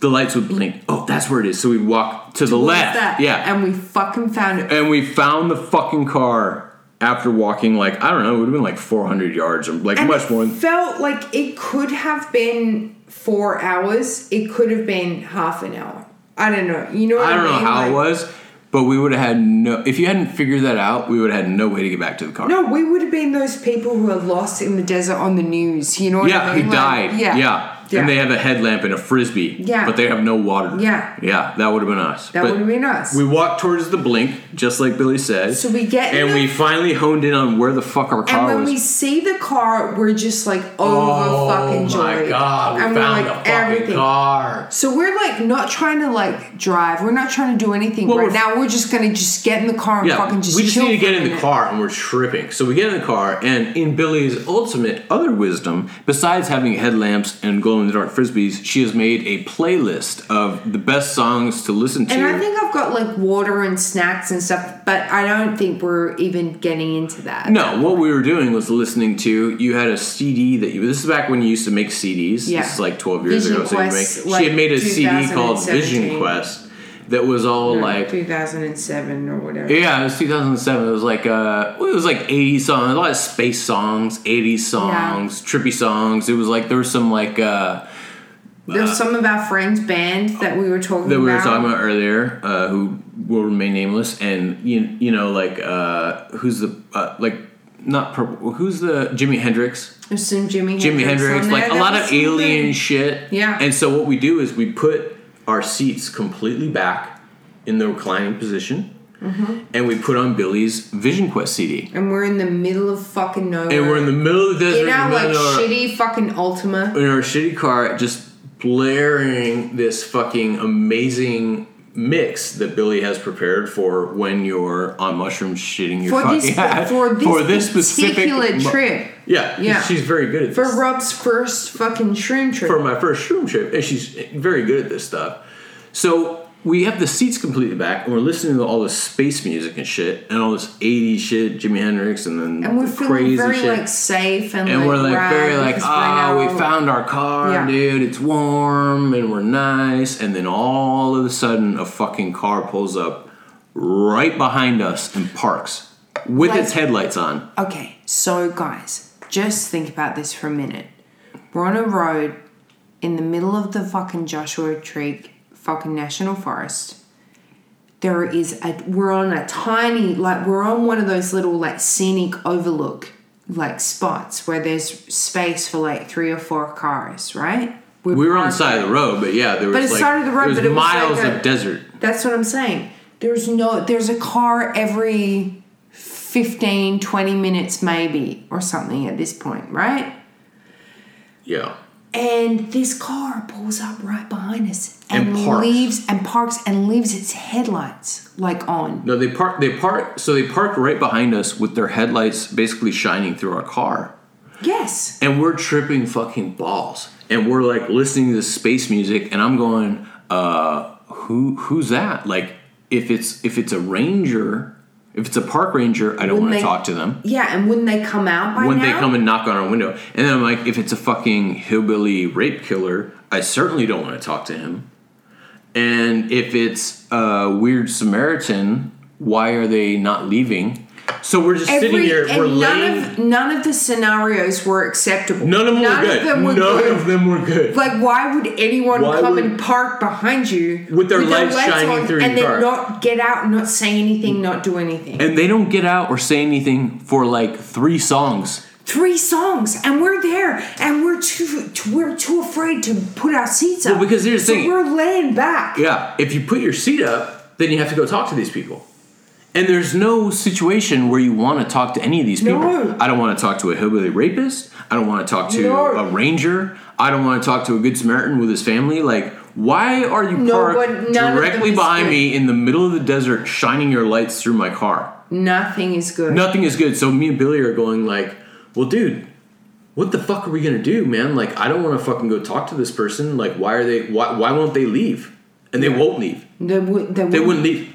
the lights would blink. Oh, that's where it is. So we'd walk to the left, that. yeah, And we fucking found it. and we found the fucking car after walking like I don't know, it would have been like 400 yards or like And much it more. felt like it could have been four hours. It could have been half an hour. I don't know. You know what I, I don't know mean? how it was, but we would have had no. If you hadn't figured that out, we would have had no way to get back to the car. No, we would have been those people who are lost in the desert on the news. You know what Yeah, I mean? who Like, died. yeah. yeah. Yeah. And they have a headlamp and a frisbee. Yeah. But they have no water. Yeah. Yeah, that would have been us. That would have been us. We walked towards the blink, just like Billy said. So we get and the- we finally honed in on where the fuck our car and when was. we see the car, we're just like over oh fucking my god, we and found we're the like fucking everything. car. So we're like not trying to like drive. We're not trying to do anything Well, right we're- now. We're just gonna just get in the car and Yeah, fucking just we just need to get in the car and we're tripping. So we get in the car, and in Billy's ultimate other wisdom, besides having headlamps and glow in the dark frisbees, she has made a playlist of the best songs to listen to. And I think I've got like water and snacks and stuff, but I don't think we're even getting into that. No, what we were doing was listening to. You had a CD that you. This is back when you used to make CDs. Yeah. This is like twelve years Vision ago. So you make, like she had made a CD called Vision Quest that was all No, like. 2007 or whatever. Yeah, it was 2007. It was like uh, it was like 80 songs, a lot of space songs, 80s songs, trippy songs. It was like there was some like uh, there There's some of our friends' band that we were talking that we were about. talking about earlier, uh, who will remain nameless, and you you know like uh, who's the uh, like not purple, who's the Jimi Hendrix. There's some Jimi Jimi Hendrix, on like a lot of alien shit. Yeah. And so what we do is we put our seats completely back in the reclining position, Mm-hmm. and we put on Billy's Vision Quest CD. And we're in the middle of fucking nowhere. And we're in the middle of the desert, in our like shitty fucking Altima. in our shitty car, just blaring this fucking amazing mix that Billy has prepared for when you're on mushrooms shitting your For fucking this, [laughs] ass. for this, for this specific trip. Yeah, Yeah. she's very good at this. For this. Rob's first fucking shroom trip. for my first shroom trip, and she's very good at this stuff. So we have the seats completely back, and we're listening to all this space music and shit, and all this '80s shit, Jimi Hendrix, and then and we're the crazy very shit. like safe and, and like we're like rad very like, oh, we ah, found our car, Yeah. dude. It's warm and we're nice. And then all of a sudden, a fucking car pulls up right behind us and parks with Like- its headlights on. Okay, so guys, just think about this for a minute. We're on a road in the middle of the fucking Joshua Tree fucking National Forest. There is a we're on a tiny like we're on one of those little like scenic overlook like spots where there's space for like three or four cars, right? We were on the side of the road, but yeah, there was But it's like side of the road, but it was miles like a- of desert. That's what I'm saying. There's no there's a car every 15 20 minutes maybe or something at this point, right? Yeah. And this car pulls up right behind us and, And parks. leaves and parks and leaves its headlights like on. No, they park. They park. So they parked right behind us with their headlights basically shining through our car, Yes. and we're tripping fucking balls, and we're like listening to this space music, and I'm going, uh, who who's that? Like, if it's if it's a ranger, if it's a park ranger, I don't want to talk to them. Yeah, and wouldn't they come out by When now? they come and knock on our window, and then I'm like, if it's a fucking hillbilly rape killer, I certainly don't want to talk to him. And if it's a weird Samaritan, why are they not leaving? So we're just sitting here, and we're none laying. of none of the scenarios were acceptable. none of them none were good. Of them were none good. of them were good. Like, why would anyone Why come would- and park behind you With their lights shining on through and your then car? not get out, not say anything, not do anything? and they don't get out or say anything for like three songs. Three songs, and we're there, and we're too, too we're too afraid to put our seats up. Well, because here's the so thing. we're laying back. Yeah, if you put your seat up, then you have to go talk to these people. And there's no situation where you want to talk to any of these people. No. I don't want to talk to a hillbilly rapist. I don't want to talk to No. a ranger. I don't want to talk to a good Samaritan with his family. Like, why are you No, parked but none of them directly behind good. me in the middle of the desert, shining your lights through my car? Nothing is good. Nothing is good. So me and Billy are going like, well, dude, what the fuck are we gonna do, man? Like, I don't want to fucking go talk to this person. Like, why are they? Why why won't they leave? And they won't leave. They, would, they, They wouldn't leave.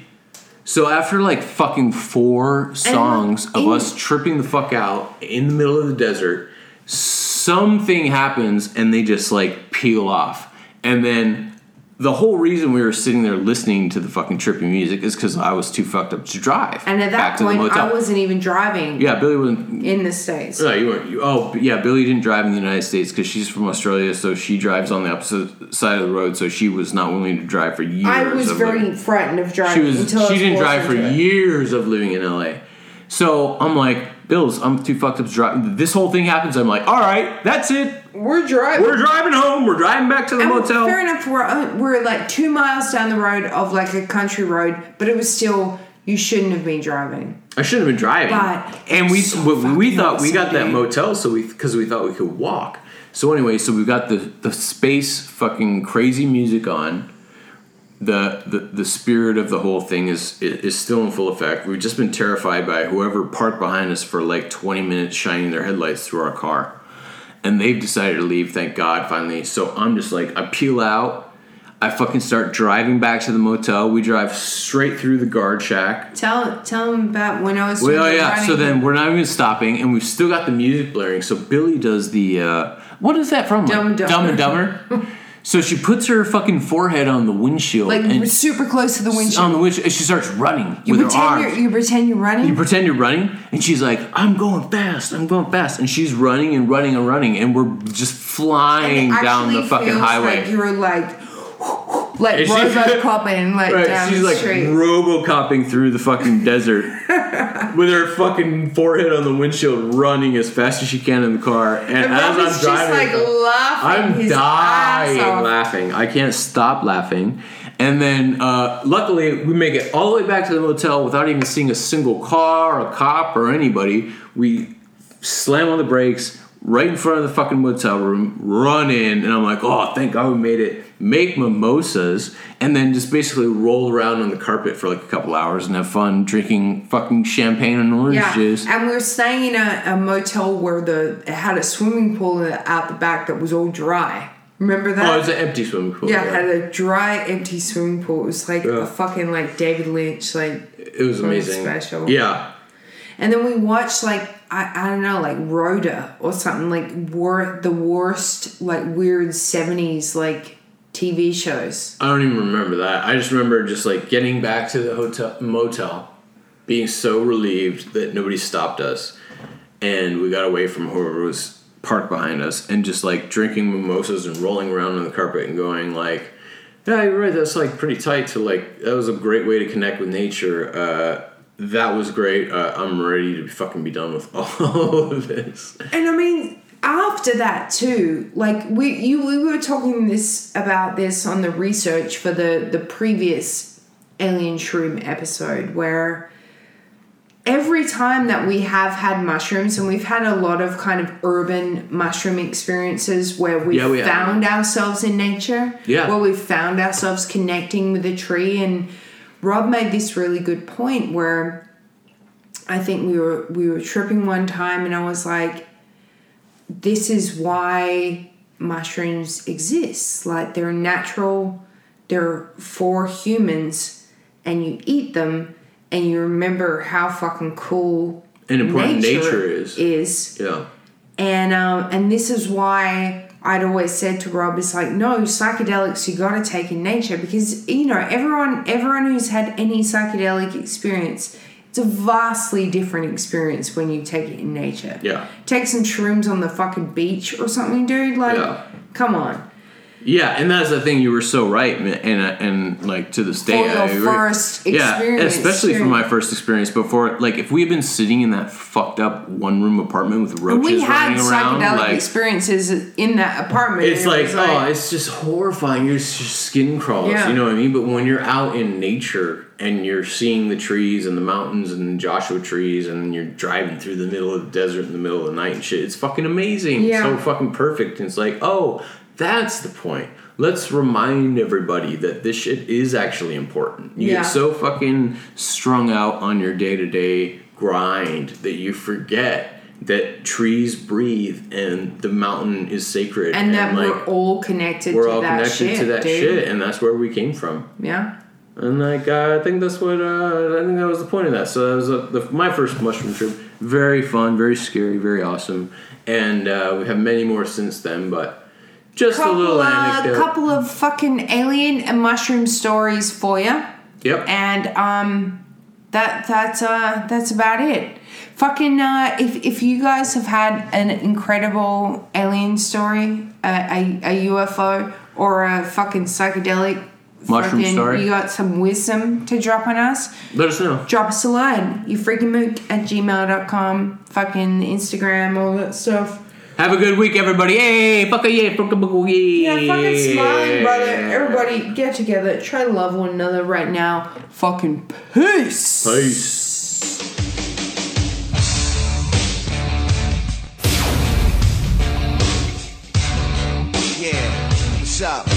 So after like fucking four songs of in- us tripping the fuck out in the middle of the desert, something happens and they just like peel off. And then the whole reason we were sitting there listening to the fucking trippy music is because I was too fucked up to drive. And at that point, to the motel. I wasn't even driving yeah, Billy wasn't. in the States. No, you weren't. You, oh, yeah. Billy didn't drive in the United States because she's from Australia, so she drives on the opposite side of the road. So she was not willing to drive for years. I was very living- frightened of driving. she was until she didn't drive for years of living in LA. So I'm like, Bills, I'm too fucked up to drive. This whole thing happens. I'm like, all right, that's it. We're driving. We're driving home. We're driving back to the And motel. Fair enough. We're uh, we're like two miles down the road of like a country road, but it was still you shouldn't have been driving. I shouldn't have been driving. But and we so we, we thought we got that motel so we because we thought we could walk. So anyway, so we've got the the space fucking crazy music on. The, the the spirit of the whole thing is is still in full effect. We've just been terrified by whoever parked behind us for like 20 minutes shining their headlights through our car. And they've decided to leave, thank God, finally. So I'm just like, I peel out, I fucking start driving back to the motel. We drive straight through the guard shack. Tell tell them about when I was. Well, the yeah. So then we're not even stopping, and we've still got the music blaring. So Billy does the uh, what is that from? Dumb and Like, Dumber. Dumb and Dumber. [laughs] so she puts her fucking forehead on the windshield, like and super close to the windshield. on the windshield, and she starts running you with her pretend you're, arms. you pretend you're running. You pretend you're running, and she's like, "I'm going fast. I'm going fast," and she's running and running and running, and we're just flying down the fucking highway. Like you were like, [laughs] like Robocoping [laughs] like Right, down she's the like street. robocopping through the fucking desert [laughs] with her fucking forehead on the windshield, running as fast as she can in the car. And, and as I'm just driving, like laughing. I'm dying laughing. I can't stop laughing. And then, uh, luckily, we make it all the way back to the motel without even seeing a single car, or a cop, or anybody. We slam on the brakes right in front of the fucking motel room, run in, and I'm like, oh, thank God we made it. Make mimosas, and then just basically roll around on the carpet for like a couple hours and have fun drinking fucking champagne and orange Yeah, juice. and we were staying in a, a motel where the it had a swimming pool out the back that was all dry. Remember that? Oh, it was an empty swimming pool. yeah, it had a dry, empty swimming pool. It was like Yeah. a fucking like David Lynch like. it was amazing. special. Yeah, And then we watched like I, I don't know like Rhoda or something like war the worst like weird seventies like TV shows. I don't even remember that. I just remember just like getting back to the hotel motel, being so relieved that nobody stopped us, and we got away from whoever was parked behind us, and just like drinking mimosas and rolling around on the carpet and going like, "Yeah, you're right. That's like pretty tight to like. That was a great way to connect with nature. Uh, that was great. Uh, I'm ready to fucking be done with [laughs] all of this." And I mean, after that too, like we you we were talking this about this on the research for the the previous alien shroom episode where every time that we have had mushrooms and we've had a lot of kind of urban mushroom experiences where we've Yeah, we have. found ourselves in nature Yeah. where we've found ourselves connecting with a tree and rob made this really good point where i think we were we were tripping one time and i was like this is why mushrooms exist. Like they're natural, they're for humans, and you eat them and you remember how fucking cool And important nature is. is. Yeah. And um, and this is why I'd always said to Rob, it's like, no, psychedelics you gotta take in nature because you know, everyone everyone who's had any psychedelic experience, it's a vastly different experience when you take it in nature. Yeah. Take some shrooms on the fucking beach or something, dude. Like, Yeah. come on. Yeah, and that's the thing. You were so right, and uh, and like to this day, For your first yeah, especially for my first experience. Before, like, if we had been sitting in that fucked up one room apartment with roaches we had running around, psychedelic like experiences in that apartment. it's it like, oh, it's just horrifying. Your skin crawls. Yeah. You know what I mean? But when you're out in nature and you're seeing the trees and the mountains and Joshua trees, and you're driving through the middle of the desert in the middle of the night and shit, it's fucking amazing. Yeah. So fucking perfect. And it's like, oh, that's the point. Let's remind everybody that this shit is actually important. You Yeah. get so fucking strung out on your day to day grind that you forget that trees breathe and the mountain is sacred and that like, we're all connected we're to all that connected shit, to that dude. shit and that's where we came from Yeah. and like uh, I think that's what uh, I think that was the point of that. So that was uh the, my first mushroom trip. Very fun, very scary, very awesome, and uh, we have many more since then. But just a Couple, little uh, anecdote. couple of fucking alien and mushroom stories for you. Yep. and um that that's uh that's about it fucking uh if if you guys have had an incredible alien story a, a, a ufo or a fucking psychedelic Mushroom fucking, story. you got some wisdom to drop on us Let us know. drop us a line you freaking mook at gmail.com fucking instagram all that stuff Have a good week, everybody. Hey, fuck a yeah, fuck a fuck a yeah. yeah fucking smiling brother everybody get together try to love one another right now fucking peace Peace. Yeah, what's up?